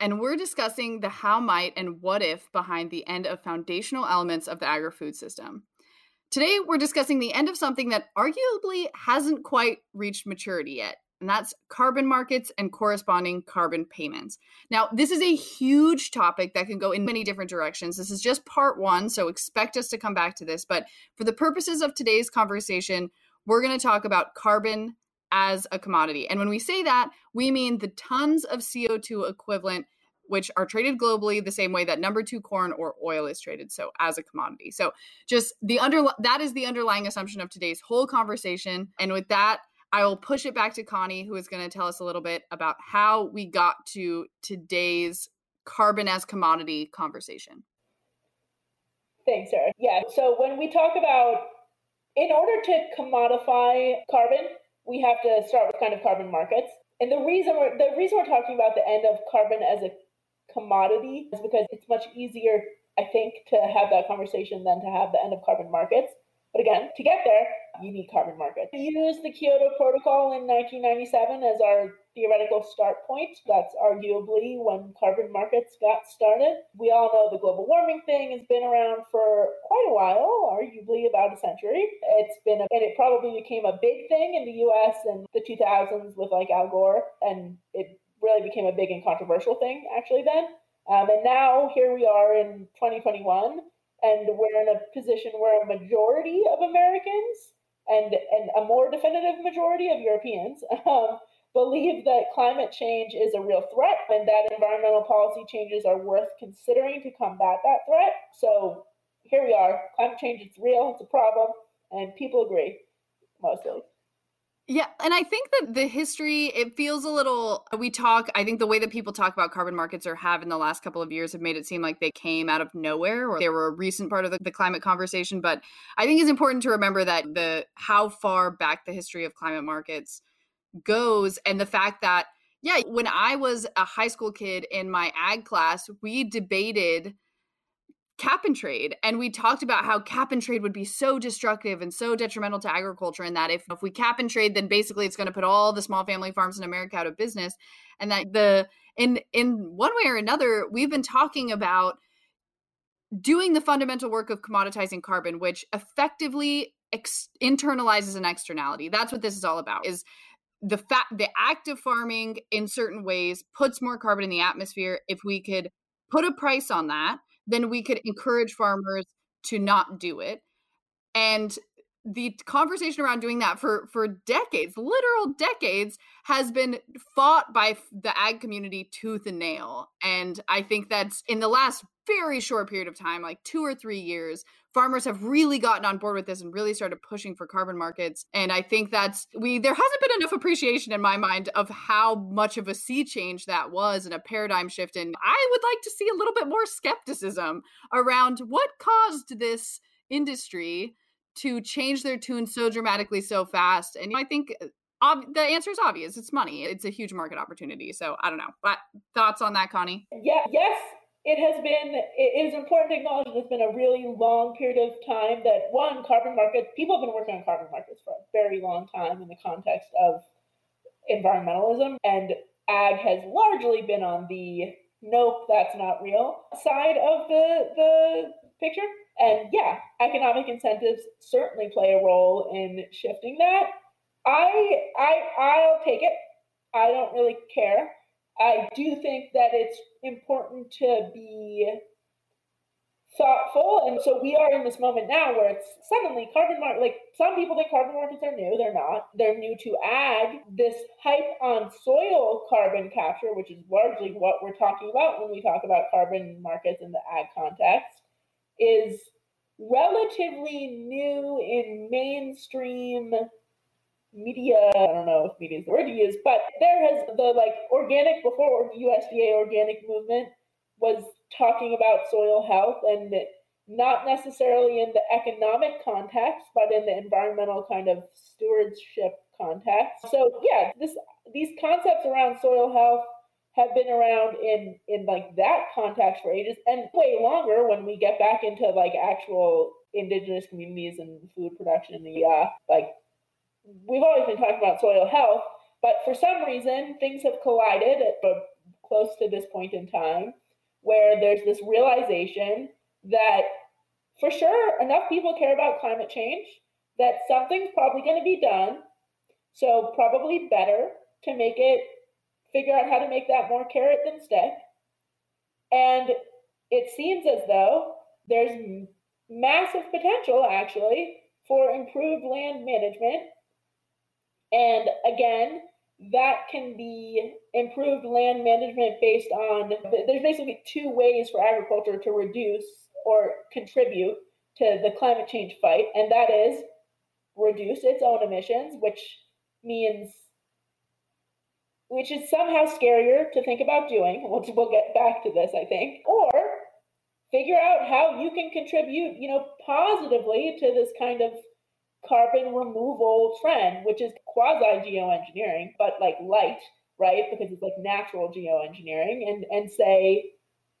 And we're discussing the how, might, and what if behind the end of foundational elements of the agri food system. Today, we're discussing the end of something that arguably hasn't quite reached maturity yet, and that's carbon markets and corresponding carbon payments. Now, this is a huge topic that can go in many different directions. This is just part one, so expect us to come back to this. But for the purposes of today's conversation, we're going to talk about carbon as a commodity. And when we say that, we mean the tons of CO2 equivalent which are traded globally the same way that number two corn or oil is traded so as a commodity so just the under that is the underlying assumption of today's whole conversation and with that I will push it back to Connie, who is going to tell us a little bit about how we got to today's carbon as commodity conversation. Thanks, Sarah. Yeah. So when we talk about, in order to commodify carbon, we have to start with kind of carbon markets. And the reason we're the reason we're talking about the end of carbon as a commodity is because it's much easier, I think, to have that conversation than to have the end of carbon markets. But again, to get there, you need carbon markets. We used the Kyoto Protocol in 1997 as our theoretical start point. That's arguably when carbon markets got started. We all know the global warming thing has been around for quite a while, arguably about a century. It's been, a, and it probably became a big thing in the US in the 2000s with like Al Gore, and it really became a big and controversial thing actually then. Um, and now here we are in 2021 and we're in a position where a majority of Americans and, and a more definitive majority of Europeans um, believe that climate change is a real threat and that environmental policy changes are worth considering to combat that threat. So here we are. Climate change is real, it's a problem, and people agree mostly. Yeah, and I think that the history it feels a little we talk I think the way that people talk about carbon markets or have in the last couple of years have made it seem like they came out of nowhere or they were a recent part of the, the climate conversation, but I think it's important to remember that the how far back the history of climate markets goes and the fact that yeah, when I was a high school kid in my ag class, we debated cap and trade and we talked about how cap and trade would be so destructive and so detrimental to agriculture and that if, if we cap and trade then basically it's going to put all the small family farms in america out of business and that the in in one way or another we've been talking about doing the fundamental work of commoditizing carbon which effectively ex- internalizes an externality. That's what this is all about is the fact the act of farming in certain ways puts more carbon in the atmosphere. If we could put a price on that then we could encourage farmers to not do it. And the conversation around doing that for for decades literal decades has been fought by the ag community tooth and nail. And i think that's in the last very short period of time like 2 or 3 years farmers have really gotten on board with this and really started pushing for carbon markets. And i think that's we there hasn't been enough appreciation in my mind of how much of a sea change that was and a paradigm shift. And i would like to see a little bit more skepticism around what caused this industry to change their tune so dramatically so fast. And I think uh, ob- the answer is obvious. It's money. It's a huge market opportunity. So I don't know. But thoughts on that, Connie? Yeah. Yes. It has been, it is important to acknowledge that it's been a really long period of time that one, carbon markets, people have been working on carbon markets for a very long time in the context of environmentalism. And ag has largely been on the nope, that's not real side of the, the picture. And yeah, economic incentives certainly play a role in shifting that. I I I'll take it. I don't really care. I do think that it's important to be thoughtful. And so we are in this moment now where it's suddenly carbon market like some people think carbon markets are new. They're not. They're new to ag. This hype on soil carbon capture, which is largely what we're talking about when we talk about carbon markets in the ag context, is relatively new in mainstream media. I don't know if media is the word to use, but there has the like organic before USDA organic movement was talking about soil health and not necessarily in the economic context, but in the environmental kind of stewardship context. So yeah, this these concepts around soil health have been around in in like that context for ages and way longer when we get back into like actual indigenous communities and food production in the uh like we've always been talking about soil health But for some reason, things have collided at close to this point in time where there's this realization that for sure enough people care about climate change that something's probably going to be done. So, probably better to make it figure out how to make that more carrot than stick. And it seems as though there's massive potential actually for improved land management. And again, that can be improved land management based on there's basically two ways for agriculture to reduce or contribute to the climate change fight, and that is reduce its own emissions, which means which is somehow scarier to think about doing. We'll, we'll get back to this, I think. Or figure out how you can contribute, you know, positively to this kind of carbon removal trend, which is quasi geoengineering, but like light, right? Because it's like natural geoengineering, and and say,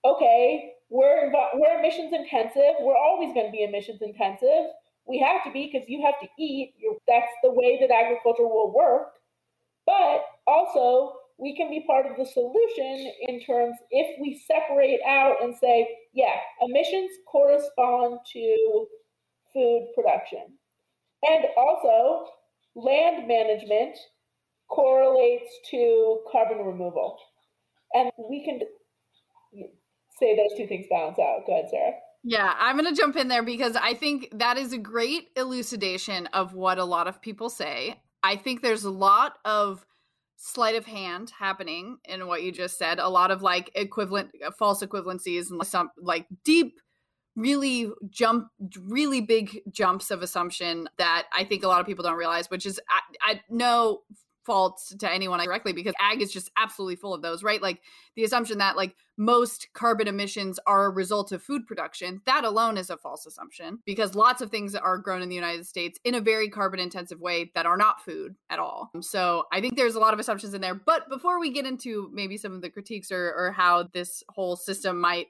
okay, we're we're emissions intensive. We're always going to be emissions intensive. We have to be because you have to eat. You're, that's the way that agriculture will work. But also, we can be part of the solution in terms if we separate out and say, yeah, emissions correspond to food production. And also, land management correlates to carbon removal. And we can say those two things balance out. Go ahead, Sarah. Yeah, I'm going to jump in there because I think that is a great elucidation of what a lot of people say. I think there's a lot of sleight of hand happening in what you just said, a lot of like equivalent uh, false equivalencies and some like deep really jump really big jumps of assumption that I think a lot of people don't realize, which is I, I no fault to anyone directly because ag is just absolutely full of those, right? Like the assumption that like most carbon emissions are a result of food production, that alone is a false assumption because lots of things are grown in the United States in a very carbon intensive way that are not food at all. So I think there's a lot of assumptions in there. But before we get into maybe some of the critiques or, or how this whole system might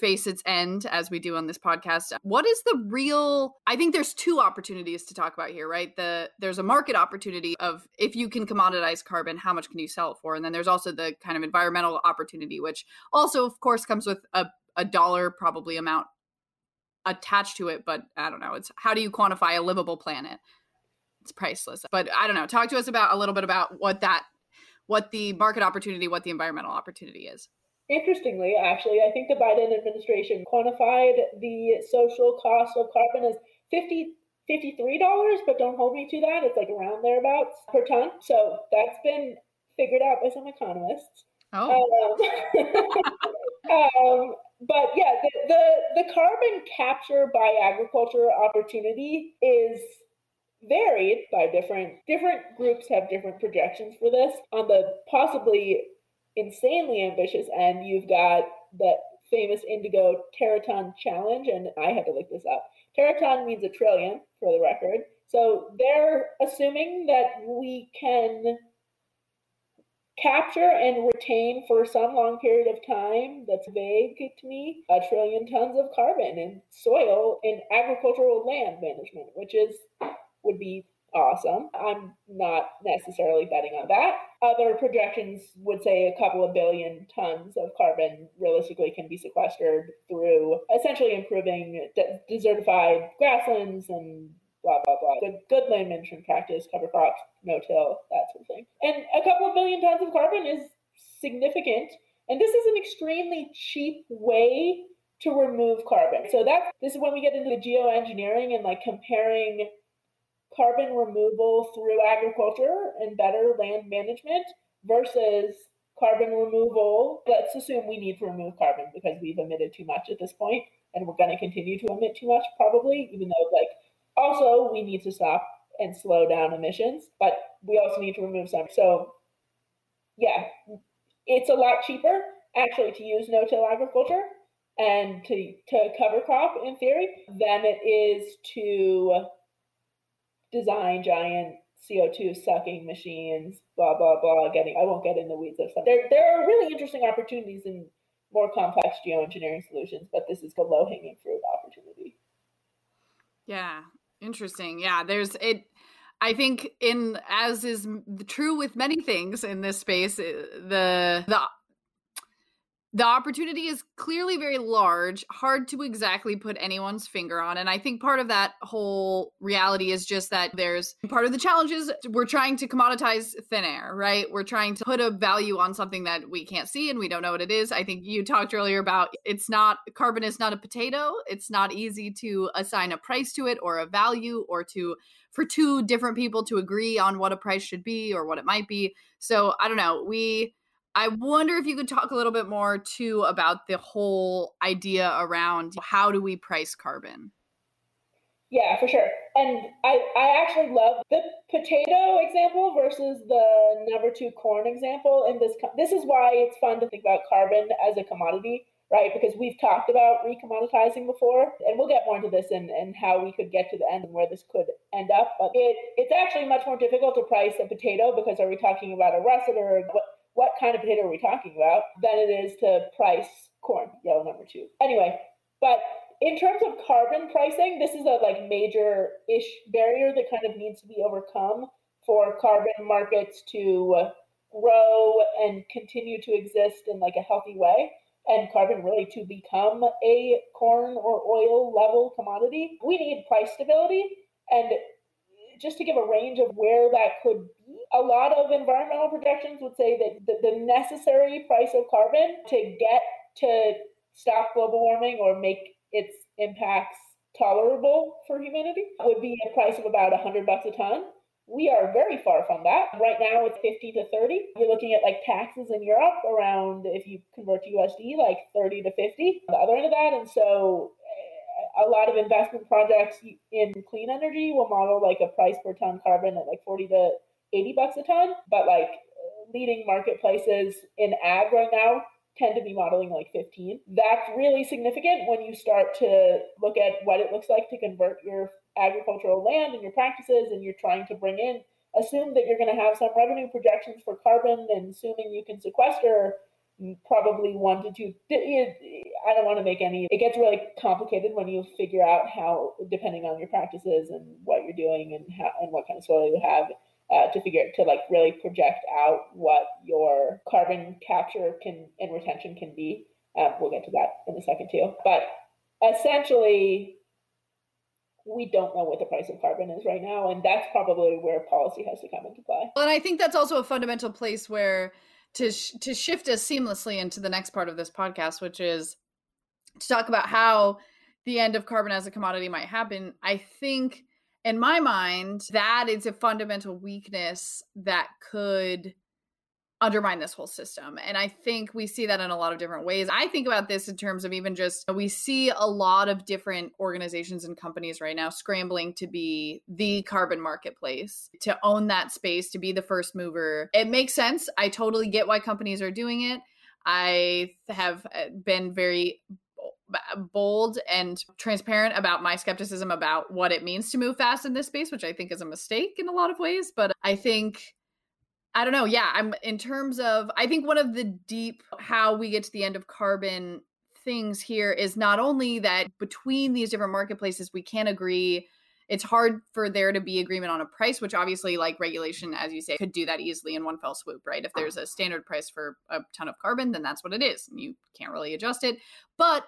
face its end as we do on this podcast. What is the real i think there's two opportunities to talk about here right? The there's a market opportunity of if you can commoditize carbon how much can you sell it for? And then there's also the kind of environmental opportunity which also of course comes with a, a dollar probably amount attached to it but i don't know. It's how do you quantify a livable planet? It's priceless. But i don't know. Talk to us about a little bit about what that what the market opportunity what the environmental opportunity is Interestingly, actually, I think the Biden administration quantified the social cost of carbon as 50 $53, but don't hold me to that. It's like around thereabouts per ton. So that's been figured out by some economists. Oh. Um, um, but yeah, the, the, the carbon capture by agriculture opportunity is varied by different different groups have different projections for this on the possibly insanely ambitious and you've got that famous indigo teraton challenge and i had to look this up. Teraton means a trillion for the record. So they're assuming that we can capture and retain for some long period of time that's vague to me a trillion tons of carbon in soil in agricultural land management which is would be awesome. I'm not necessarily betting on that. Other projections would say a couple of billion tons of carbon realistically can be sequestered through essentially improving de- desertified grasslands and blah blah blah. Good, good land management practice, cover crops, no-till, that sort of thing. And a couple of billion tons of carbon is significant. And this is an extremely cheap way to remove carbon. So that this is when we get into the geoengineering and like comparing carbon removal through agriculture and better land management versus carbon removal. Let's assume we need to remove carbon because we've emitted too much at this point and we're going to continue to emit too much probably, even though like also we need to stop and slow down emissions, but we also need to remove some. So yeah, it's a lot cheaper actually to use no-till agriculture and to, to cover crop in theory than it is to design giant CO2 sucking machines, blah blah blah. Getting I won't get in the weeds of stuff. There there are really interesting opportunities in more complex geoengineering solutions, but this is the low hanging fruit opportunity. Yeah, interesting. Yeah, there's it. I think in as is true with many things in this space, eh, the the the opportunity is clearly very large, hard to exactly put anyone's finger on. And I think part of that whole reality is just that there's part of the challenges we're trying to commoditize thin air, right? We're trying to put a value on something that we can't see and we don't know what it is. I think you talked earlier about it's not carbon is not a potato. It's not easy to assign a price to it or a value or to for two different people to agree on what a price should be or what it might be. So I don't know. We I wonder if you could talk a little bit more too about the whole idea around how do we price carbon? Yeah, for sure. And I, I actually love the potato example versus the number two corn example. And this this is why it's fun to think about carbon as a commodity, right? Because we've talked about recommoditizing before, and we'll get more into this and, and how we could get to the end and where this could end up. But it, it's actually much more difficult to price a potato because are we talking about a russet or what kind of potato are we talking about than it is to price corn, yellow number two. Anyway, but in terms of carbon pricing, this is a like major ish barrier that kind of needs to be overcome for carbon markets to grow and continue to exist in like a healthy way and carbon really to become a corn or oil level commodity. We need price stability and just to give a range of where that could be, a lot of environmental projections would say that the, the necessary price of carbon to get to stop global warming or make its impacts tolerable for humanity would be a price of about 100 bucks a ton. We are very far from that. Right now it's 50 to 30. You're looking at like taxes in Europe around, if you convert to USD, like 30 to 50, the other end of that. And so a lot of investment projects in clean energy will model like a price per ton carbon at like 40 to 80 bucks a ton. But like leading marketplaces in ag right now tend to be modeling like 15. That's really significant when you start to look at what it looks like to convert your agricultural land and your practices and you're trying to bring in assume that you're going to have some revenue projections for carbon and assuming you can sequester probably one to two. I don't want to make any. It gets really complicated when you figure out how, depending on your practices and what you're doing and how and what kind of soil you have, uh, to figure to like really project out what your carbon capture can and retention can be. Um, we'll get to that in a second too. But essentially, we don't know what the price of carbon is right now, and that's probably where policy has to come into play. And I think that's also a fundamental place where to sh- to shift us seamlessly into the next part of this podcast, which is to talk about how the end of carbon as a commodity might happen. I think, in my mind, that is a fundamental weakness that could undermine this whole system. And I think we see that in a lot of different ways. I think about this in terms of even just we see a lot of different organizations and companies right now scrambling to be the carbon marketplace, to own that space, to be the first mover. It makes sense. I totally get why companies are doing it. I have uh, been very bold and transparent about my skepticism about what it means to move fast in this space, which I think is a mistake in a lot of ways. But I think I don't know. Yeah, I'm in terms of I think one of the deep how we get to the end of carbon things here is not only that between these different marketplaces we can't agree it's hard for there to be agreement on a price which obviously like regulation as you say could do that easily in one fell swoop right if there's a standard price for a ton of carbon then that's what it is and you can't really adjust it but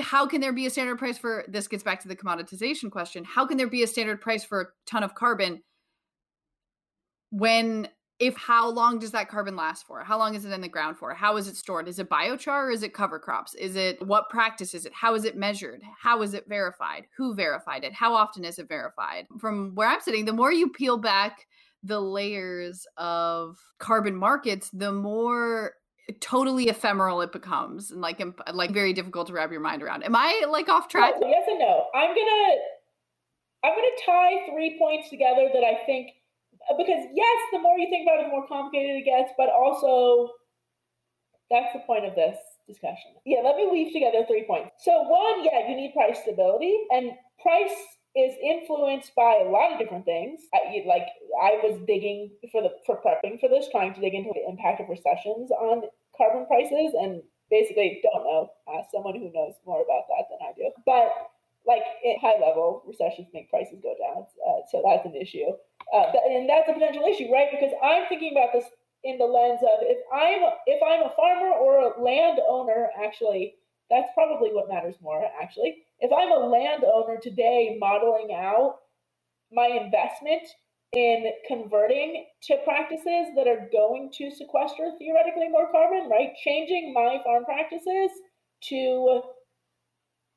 how can there be a standard price for this gets back to the commoditization question how can there be a standard price for a ton of carbon when if how long does that carbon last for? How long is it in the ground for? How is it stored? Is it biochar or is it cover crops? Is it what practice is it? How is it measured? How is it verified? Who verified it? How often is it verified? From where I'm sitting, the more you peel back the layers of carbon markets, the more totally ephemeral it becomes and like like very difficult to wrap your mind around. Am I like off track? yes and no. I'm going to I'm going to tie three points together that I think because yes, the more you think about it, the more complicated it gets, but also that's the point of this discussion. Yeah, let me weave together three points. So one, yeah, you need price stability, and price is influenced by a lot of different things. I, like I was digging for the for prepping for this, trying to dig into the impact of recessions on carbon prices, and basically don't know. Ask someone who knows more about that than I do. But like at high level, recessions make prices go down, uh, so that's an issue. Uh, and that's a potential issue, right? Because I'm thinking about this in the lens of if I'm if I'm a farmer or a landowner, actually, that's probably what matters more. Actually, if I'm a landowner today, modeling out my investment in converting to practices that are going to sequester theoretically more carbon, right? Changing my farm practices to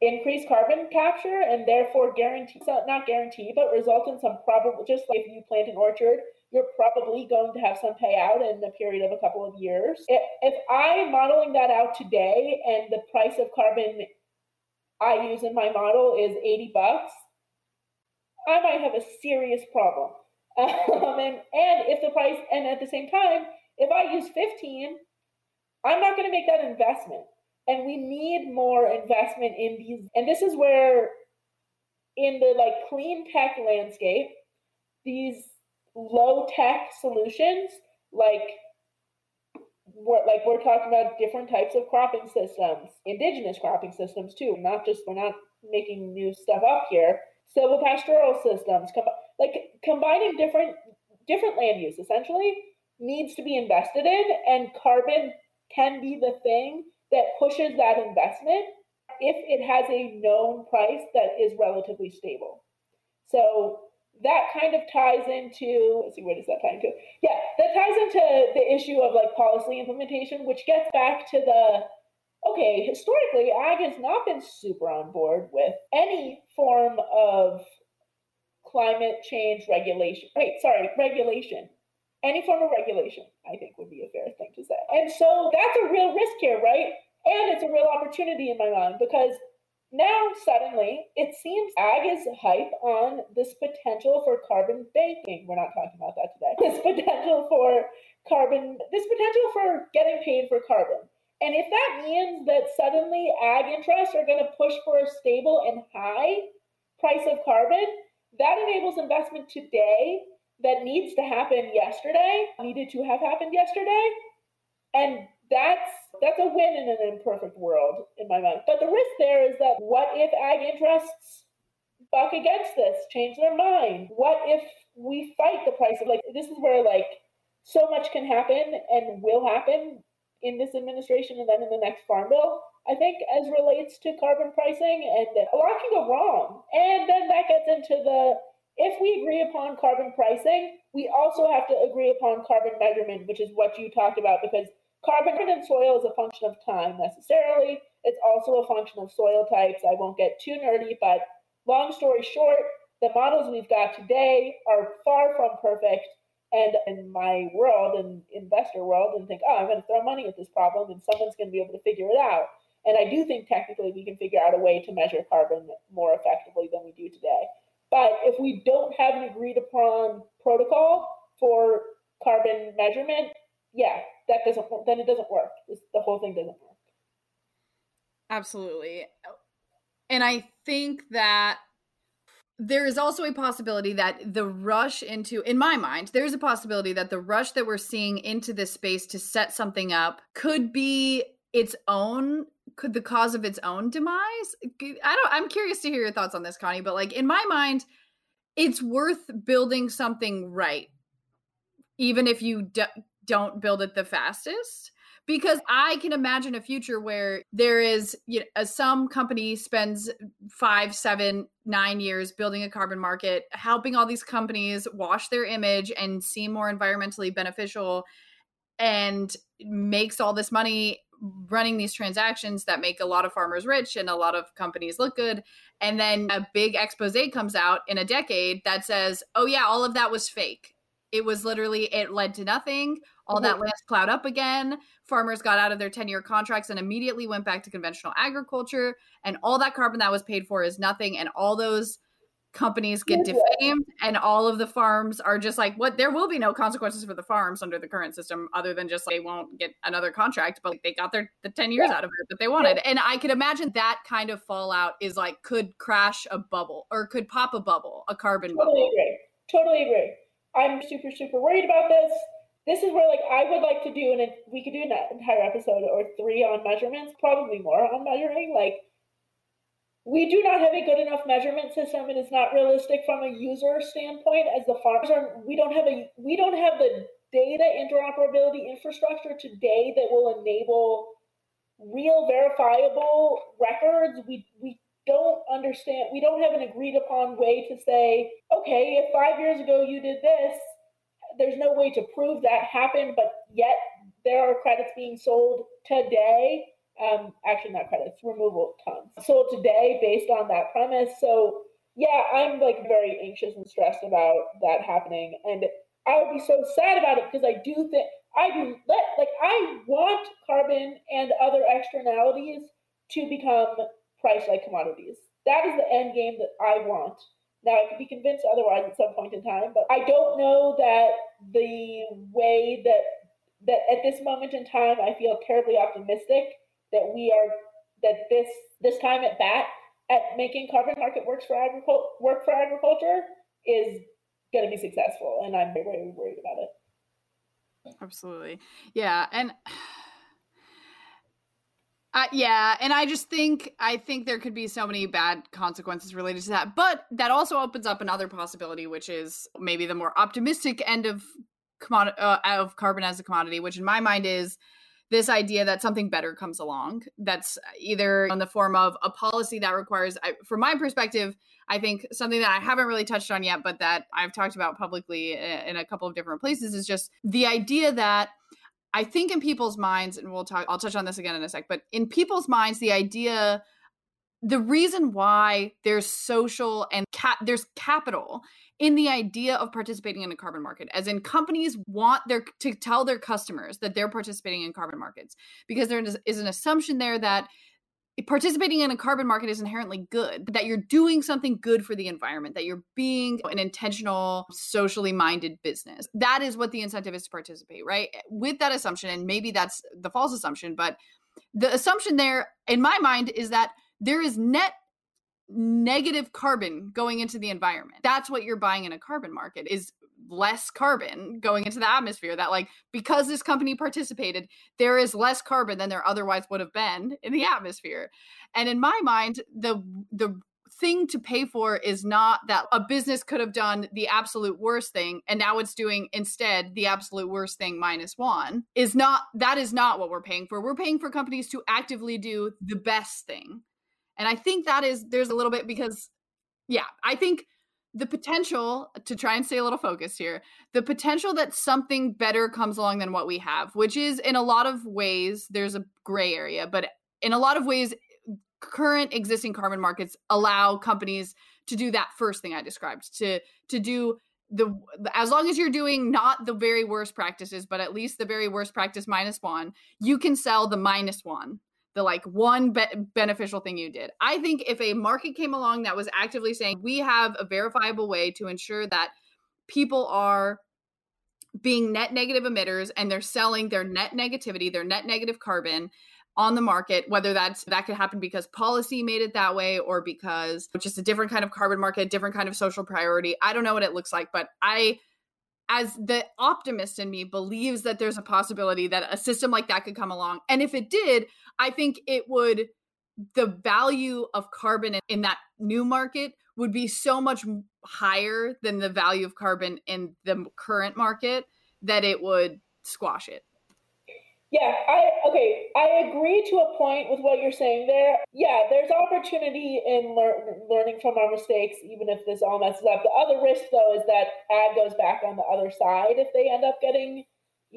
increase carbon capture and therefore guarantee, not guarantee, but result in some probable, just like if you plant an orchard, you're probably going to have some payout in the period of a couple of years. If, if I'm modeling that out today and the price of carbon I use in my model is 80 bucks, I might have a serious problem. Um, and, and if the price, and at the same time, if I use 15, I'm not going to make that investment. And we need more investment in these. And this is where, in the like clean tech landscape, these low tech solutions, like we're, like we're talking about different types of cropping systems, indigenous cropping systems too. Not just we're not making new stuff up here. Silvopastoral systems, com- like combining different different land use essentially needs to be invested in, and carbon can be the thing that pushes that investment if it has a known price that is relatively stable. So that kind of ties into let's see where does that tie into yeah that ties into the issue of like policy implementation which gets back to the okay historically ag has not been super on board with any form of climate change regulation wait sorry regulation any form of regulation i think would be a fair thing to say and so that's a real risk here right and it's a real opportunity in my mind because now, suddenly, it seems ag is hype on this potential for carbon banking. We're not talking about that today. This potential for carbon, this potential for getting paid for carbon. And if that means that suddenly ag interests are going to push for a stable and high price of carbon, that enables investment today that needs to happen yesterday, needed to have happened yesterday. And that's that's a win in an imperfect world in my mind. But the risk there is that what if ag interests buck against this, change their mind? What if we fight the price of like this is where like so much can happen and will happen in this administration and then in the next farm bill. I think as relates to carbon pricing and a lot can go wrong. And then that gets into the if we agree upon carbon pricing, we also have to agree upon carbon measurement, which is what you talked about because Carbon in soil is a function of time necessarily. It's also a function of soil types. I won't get too nerdy, but long story short, the models we've got today are far from perfect. And in my world and investor world, and think, oh, I'm going to throw money at this problem and someone's going to be able to figure it out. And I do think technically we can figure out a way to measure carbon more effectively than we do today. But if we don't have an agreed upon protocol for carbon measurement, yeah, that doesn't then it doesn't work. It's, the whole thing doesn't work. Absolutely. And I think that there is also a possibility that the rush into in my mind there's a possibility that the rush that we're seeing into this space to set something up could be its own could the cause of its own demise? I don't i'm curious to hear your thoughts on this connie but like in my mind it's worth building something right even if you d- don't build it the fastest because I can imagine a future where there is you know, some company spends five, seven, nine years building a carbon market, helping all these companies wash their image and seem more environmentally beneficial, and makes all this money running these transactions that make a lot of farmers rich and a lot of companies look good. And then a big expose comes out in a decade that says, oh, yeah, all of that was fake. It was literally, it led to nothing all that mm-hmm. land's plowed up again. Farmers got out of their 10 year contracts and immediately went back to conventional agriculture. And all that carbon that was paid for is nothing. And all those companies get defamed and all of the farms are just like what there will be no consequences for the farms under the current system other than just like, they won't get another contract but they got their the 10 years yeah. out of it that they wanted yeah. and i could imagine that kind of fallout is like could crash a bubble or could pop a bubble a carbon totally bubble agree totally agree i'm super super worried about this this is where like I would like to do and we could do an entire episode or three on measurements, probably more on measuring. Like we do not have a good enough measurement system. And It is not realistic from a user standpoint as the farmers are we don't have a we don't have the data interoperability infrastructure today that will enable real verifiable records. We we don't understand we don't have an agreed upon way to say, okay, if five years ago you did this, there's no way to prove that happened, but yet there are credits being sold today um, actually not credits, removal tons. Sold today based on that premise. So yeah, I'm like very anxious and stressed about that happening. And I would be so sad about it because I do think I do let like I want carbon and other externalities to become price like commodities. That is the end game that I want. Now I could be convinced otherwise at some point in time, but I don't know that the way that that at this moment in time I feel terribly optimistic that we are that this this time at bat at making carbon market works for agriculture work for agriculture is going to be successful, and I'm very, worried about it. Absolutely, yeah, and. Uh, yeah, and I just think I think there could be so many bad consequences related to that, but that also opens up another possibility, which is maybe the more optimistic end of commodity uh, of carbon as a commodity, which in my mind is this idea that something better comes along that's either in the form of a policy that requires I, from my perspective i think something that i haven't really touched on yet but that i've talked about publicly eh, in a couple of different places is just the idea that i think in people's minds and we'll talk i'll touch on this again in a sec but in people's minds the idea the reason why there's social and cap there's capital in the idea of participating in a carbon market as in companies want their to tell their customers that they're participating in carbon markets because there is an assumption there that participating in a carbon market is inherently good that you're doing something good for the environment that you're being an intentional socially minded business. That is what the incentive is to participate right? With that assumption and maybe that's the false assumption but the assumption there in my mind is that there is net negative carbon going into the environment. That's what you're buying in a carbon market is less carbon going into the atmosphere that like because this company participated there is less carbon than there otherwise would have been in the atmosphere. And in my mind the the thing to pay for is not that a business could have done the absolute worst thing and now it's doing instead the absolute worst thing minus one is not that is not what we're paying for. We're paying for companies to actively do the best thing and I think that is there's a little bit because yeah, I think the potential to try and stay a little focused here, the potential that something better comes along than what we have, which is in a lot of ways there's a gray area, but in a lot of ways current existing carbon markets allow companies to do that first thing I described, to to do the as long as you're doing not the very worst practices, but at least the very worst practice minus one, you can sell the minus one the like one be- beneficial thing you did. I think if a market came along that was actively saying we have a verifiable way to ensure that people are being net negative emitters and they're selling their net negativity, their net negative carbon on the market, whether that's that could happen because policy made it that way or because just a different kind of carbon market, different kind of social priority. I don't know what it looks like, but I as the optimist in me believes that there's a possibility that a system like that could come along. And if it did, I think it would the value of carbon in that new market would be so much higher than the value of carbon in the current market that it would squash it. Yeah, I okay. I agree to a point with what you're saying there. Yeah, there's opportunity in lear- learning from our mistakes, even if this all messes up. The other risk, though, is that ad goes back on the other side if they end up getting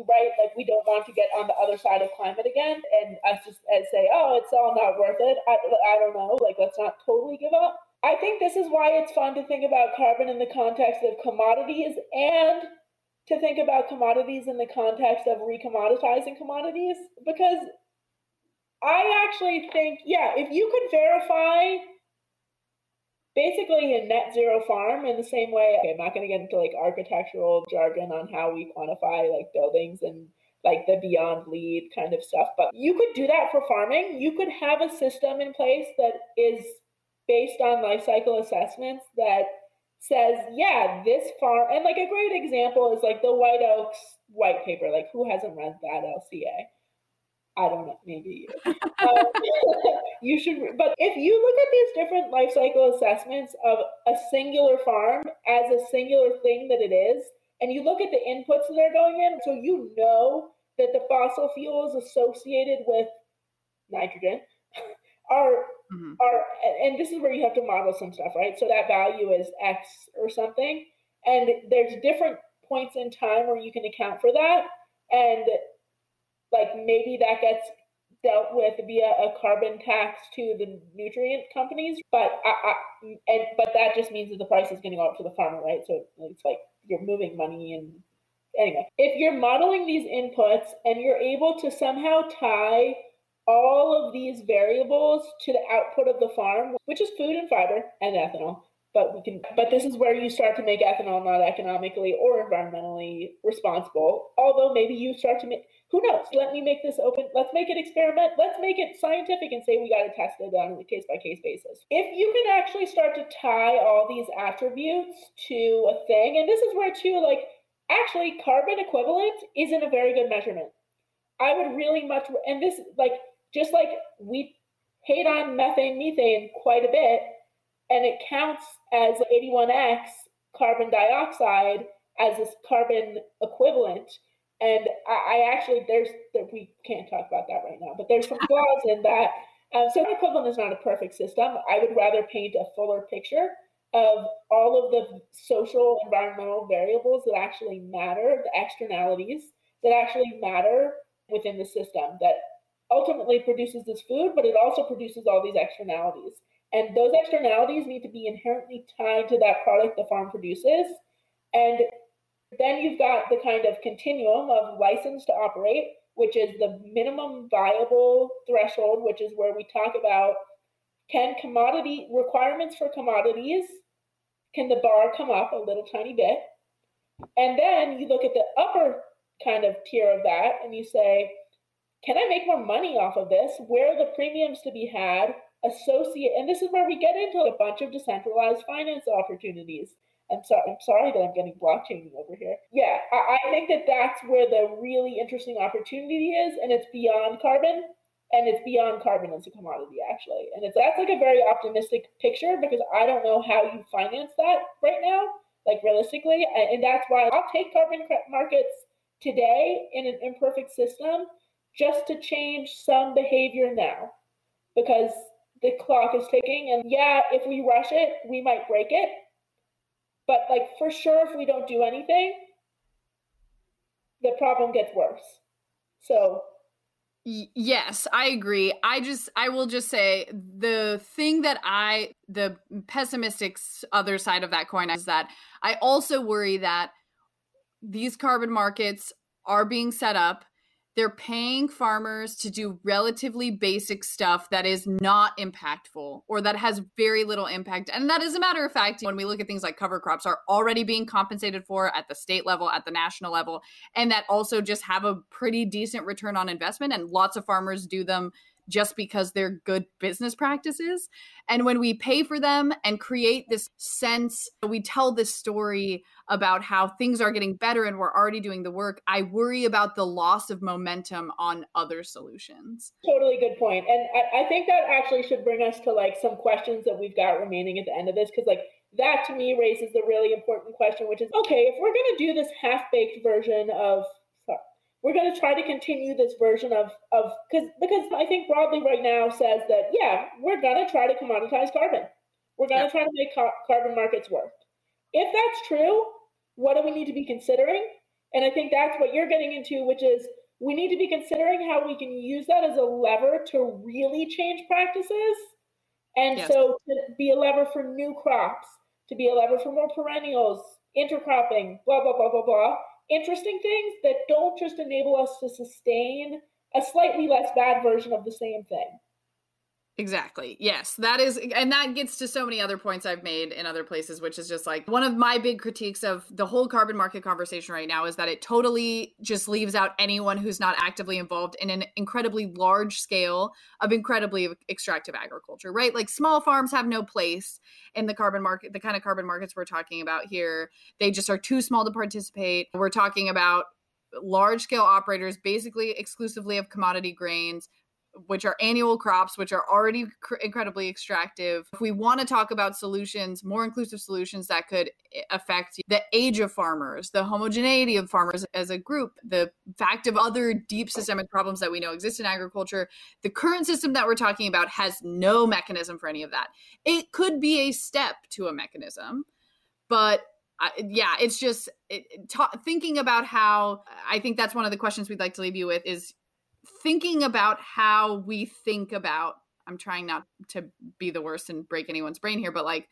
right? Like we don't want to get on the other side of climate again and us just and say, oh, it's all not worth it. I, I don't know. Like let's not totally give up. I think this is why it's fun to think about carbon in the context of commodities and to think about commodities in the context of recommoditizing commodities because I actually think, yeah, if you could verify basically a net zero farm in the same way. Okay, I'm not going to get into like architectural jargon on how we quantify like buildings and like the beyond LEED kind of stuff, but you could do that for farming. You could have a system in place that is based on life cycle assessments that says, yeah, this farm, and like a great example is like the White Oaks white paper. Like, who hasn't read that LCA? I don't know, maybe you. um, you should, but if you look at these different life cycle assessments of a singular farm as a singular thing that it is, and you look at the inputs that are going in, so you know that the fossil fuels associated with nitrogen are mm-hmm. are and this is where you have to model some stuff, right? So that value is X or something. And there's different points in time where you can account for that. And like maybe that gets dealt with via a carbon tax to the nutrient companies, but I, I, and but that just means that the price is going to go up to the farmer, right? So it's like you're moving money and anyway. If you're modeling these inputs and you're able to somehow tie all of these variables to the output of the farm, which is food and fiber and ethanol, but we can but this is where you start to make ethanol not economically or environmentally responsible. Although maybe you start to make who knows? Let me make this open let's make it experiment let's make it scientific and say we got to test it on a case by case basis. If you can actually start to tie all these attributes to a thing and this is where too like actually carbon equivalent isn't a very good measurement. I would really much and this like just like we hate on methane methane quite a bit and it counts as 81x carbon dioxide as this carbon equivalent. And I, I actually, there's, there, we can't talk about that right now, but there's some flaws in that. Um, so equivalent is not a perfect system. I would rather paint a fuller picture of all of the social environmental variables that actually matter, the externalities that actually matter within the system that ultimately produces this food, but it also produces all these externalities. And those externalities need to be inherently tied to that product the farm produces. And then you've got the kind of continuum of license to operate, which is the minimum viable threshold, which is where we talk about can commodity requirements for commodities, can the bar come up a little tiny bit? And then you look at the upper kind of tier of that and you say, can I make more money off of this? Where are the premiums to be had? associate, and this is where we get into a bunch of decentralized finance opportunities. I'm sorry, I'm sorry that I'm getting blockchain over here. Yeah, I, I think that that's where the really interesting opportunity is, and it's beyond carbon, and it's beyond carbon as a commodity actually. And it's that's like a very optimistic picture because I don't know how you finance that right now, like realistically, and that's why I'll take carbon markets today in an imperfect system just to change some behavior now because the clock is ticking. And yeah, if we rush it, we might break it. But like for sure, if we don't do anything, the problem gets worse. So Yes, I agree. I just I will just say the thing that I the pessimistic other side of that coin is that I also worry that these carbon markets are being set up they're paying farmers to do relatively basic stuff that is not impactful or that has very little impact. And that, as a matter of fact, when we look at things like cover crops, are already being compensated for at the state level, at the national level, and that also just have a pretty decent return on investment. And lots of farmers do them just because they're good business practices. And when we pay for them and create this sense, we tell this story about how things are getting better and we're already doing the work, I worry about the loss of momentum on other solutions. Totally good point. And I, I think that actually should bring us to like some questions that we've got remaining at the end of this, because like that to me raises the really important question, which is okay, if we're going to do this half baked version of we're going to try to continue this version of of because because I think broadly right now says that yeah we're going to try to commoditize carbon. We're going to try to make car- carbon markets work. If that's true, what do we need to be considering? And I think that's what you're getting into, which is we need to be considering how we can use that as a lever to really change practices. And yes. so to be a lever for new crops, to be a lever for more perennials, intercropping, blah, blah, blah, blah, blah interesting things that don't just enable us to sustain a slightly less bad version of the same thing. Exactly. Yes. That is, and that gets to so many other points I've made in other places, which is just like one of my big critiques of the whole carbon market conversation right now is that it totally just leaves out anyone who's not actively involved in an incredibly large scale of incredibly extractive agriculture, right? Like small farms have no place in the carbon market, the kind of carbon markets we're talking about here. They just are too small to participate. We're talking about large scale operators, basically exclusively of commodity grains, which are annual crops, which are already cr- incredibly extractive. If we want to talk about solutions, more inclusive solutions that could affect the age of farmers, the homogeneity of farmers as a group, the fact of other deep systemic problems that we know exist in agriculture, the current system that we're talking about has no mechanism for any of that. It could be a step to a mechanism, but yeah, it's just it, thinking about how I think that's one of the questions we'd like to leave you with is thinking about how we think about i'm trying not to be the worst and break anyone's brain here but like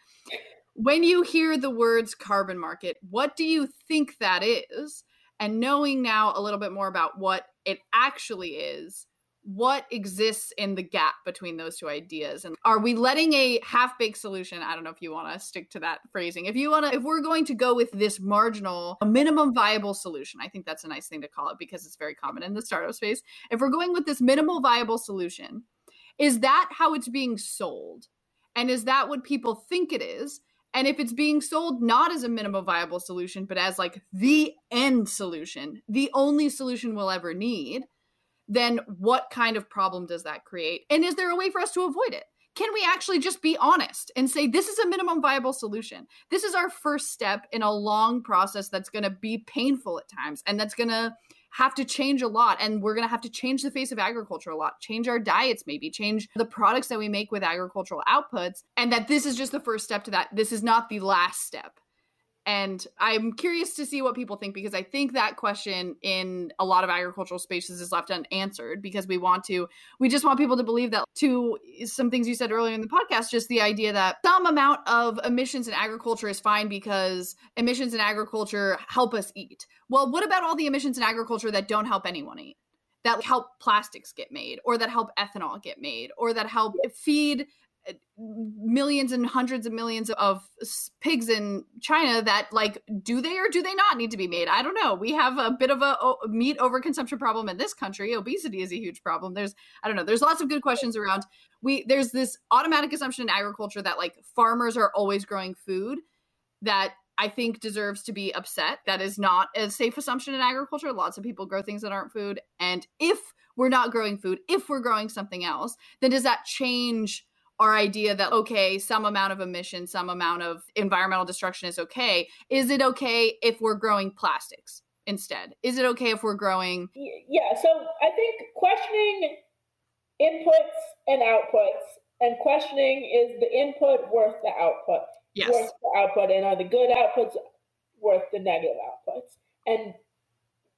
when you hear the words carbon market what do you think that is? And knowing now a little bit more about what it actually is what exists in the gap between those two ideas? And are we letting a half-baked solution i don't know if you want to stick to that phrasing if you want to if we're going to go with this marginal a minimum viable solution i think that's a nice thing to call it because it's very common in the startup space. If we're going with this minimal viable solution is that how it's being sold? And is that what people think it is? And if it's being sold not as a minimum viable solution but as like the end solution the only solution we'll ever need then what kind of problem does that create? And is there a way for us to avoid it? Can we actually just be honest and say this is a minimum viable solution? This is our first step in a long process that's going to be painful at times and that's going to have to change a lot and we're going to have to change the face of agriculture a lot change our diets maybe change the products that we make with agricultural outputs and that this is just the first step to that this is not the last step and I'm curious to see what people think because I think that question in a lot of agricultural spaces is left unanswered because we want to, we just want people to believe that, to some things you said earlier in the podcast, just the idea that some amount of emissions in agriculture is fine because emissions in agriculture help us eat. Well, what about all the emissions in agriculture that don't help anyone eat? That help plastics get made, or that help ethanol get made, or that help feed Uh, millions and hundreds of millions of pigs in China that like do they or do they not need to be made? I don't know. We have a bit of a meat overconsumption problem in this country. Obesity is a huge problem. There's I don't know. There's lots of good questions around. We there's this automatic assumption in agriculture that like farmers are always growing food that I think deserves to be upset. That is not a safe assumption in agriculture. Lots of people grow things that aren't food and if we're not growing food, if we're growing something else, then does that change our idea that okay some amount of emission some amount of environmental destruction is okay. Is it okay if we're growing plastics instead? Is it okay if we're growing yeah so i think questioning inputs and outputs and questioning is the input worth the output. Yes. worth the output and are the good outputs worth the negative outputs? And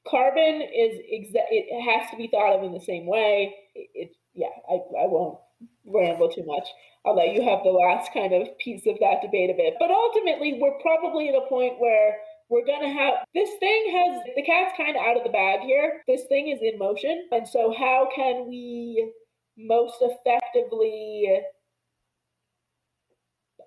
carbon is exa- it has to be thought of in the same way. It, it yeah I, I won't ramble too much. I'll let you have the last kind of piece of that debate a bit. But ultimately, we're probably at a point where we're going to have this thing has the cat's kind of out of the bag here. This thing is in motion. And so, how can we most effectively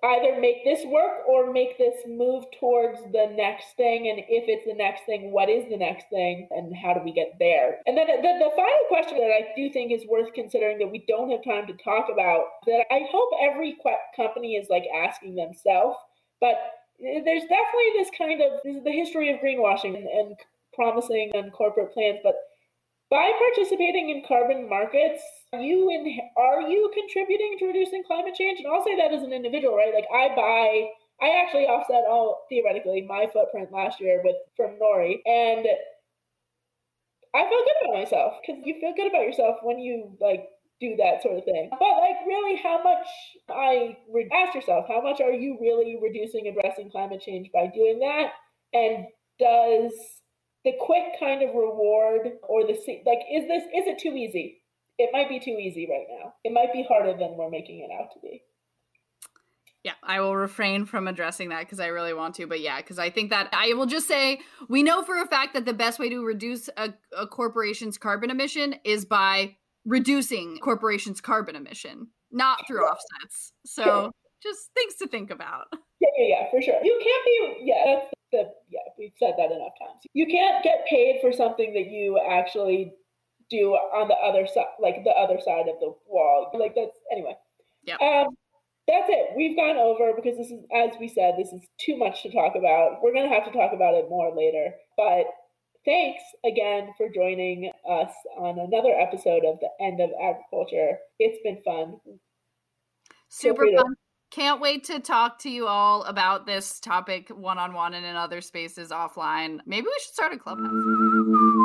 either make this work or make this move towards the next thing. And if it's the next thing what is the next thing? And how do we get there? And then the, the final question that i do think is worth considering that we don't have time to talk about that i hope every company is like asking themselves. But there's definitely this kind of this is the history of greenwashing and, and promising and corporate plans but by participating in carbon markets, you in, are you contributing to reducing climate change? And I'll say that as an individual, right? Like I buy, I actually offset all theoretically my footprint last year with from Nori, and I feel good about myself because you feel good about yourself when you like do that sort of thing. But like, really, how much I re- ask yourself, how much are you really reducing, addressing climate change by doing that? And does the quick kind of reward or the like is this is it too easy it might be too easy right now it might be harder than we're making it out to be yeah, I will refrain from addressing that because I really want to. But yeah, because I think that I will just say we know for a fact that the best way to reduce a, a corporation's carbon emission is by reducing corporation's carbon emission, not through offsets. So sure. just things to think about. Yeah, yeah, yeah, for sure. You can't be, yeah, the, yeah, we've said that enough times. You can't get paid for something that you actually do on the other side, like the other side of the wall. Like that's, anyway. Yeah. Um, that's it. We've gone over because this is, as we said, this is too much to talk about. We're going to have to talk about it more later. But thanks again for joining us on another episode of the end of agriculture. It's been fun. Super fun. Can't wait to talk to you all about this topic one on one and in other spaces offline. Maybe we should start a clubhouse.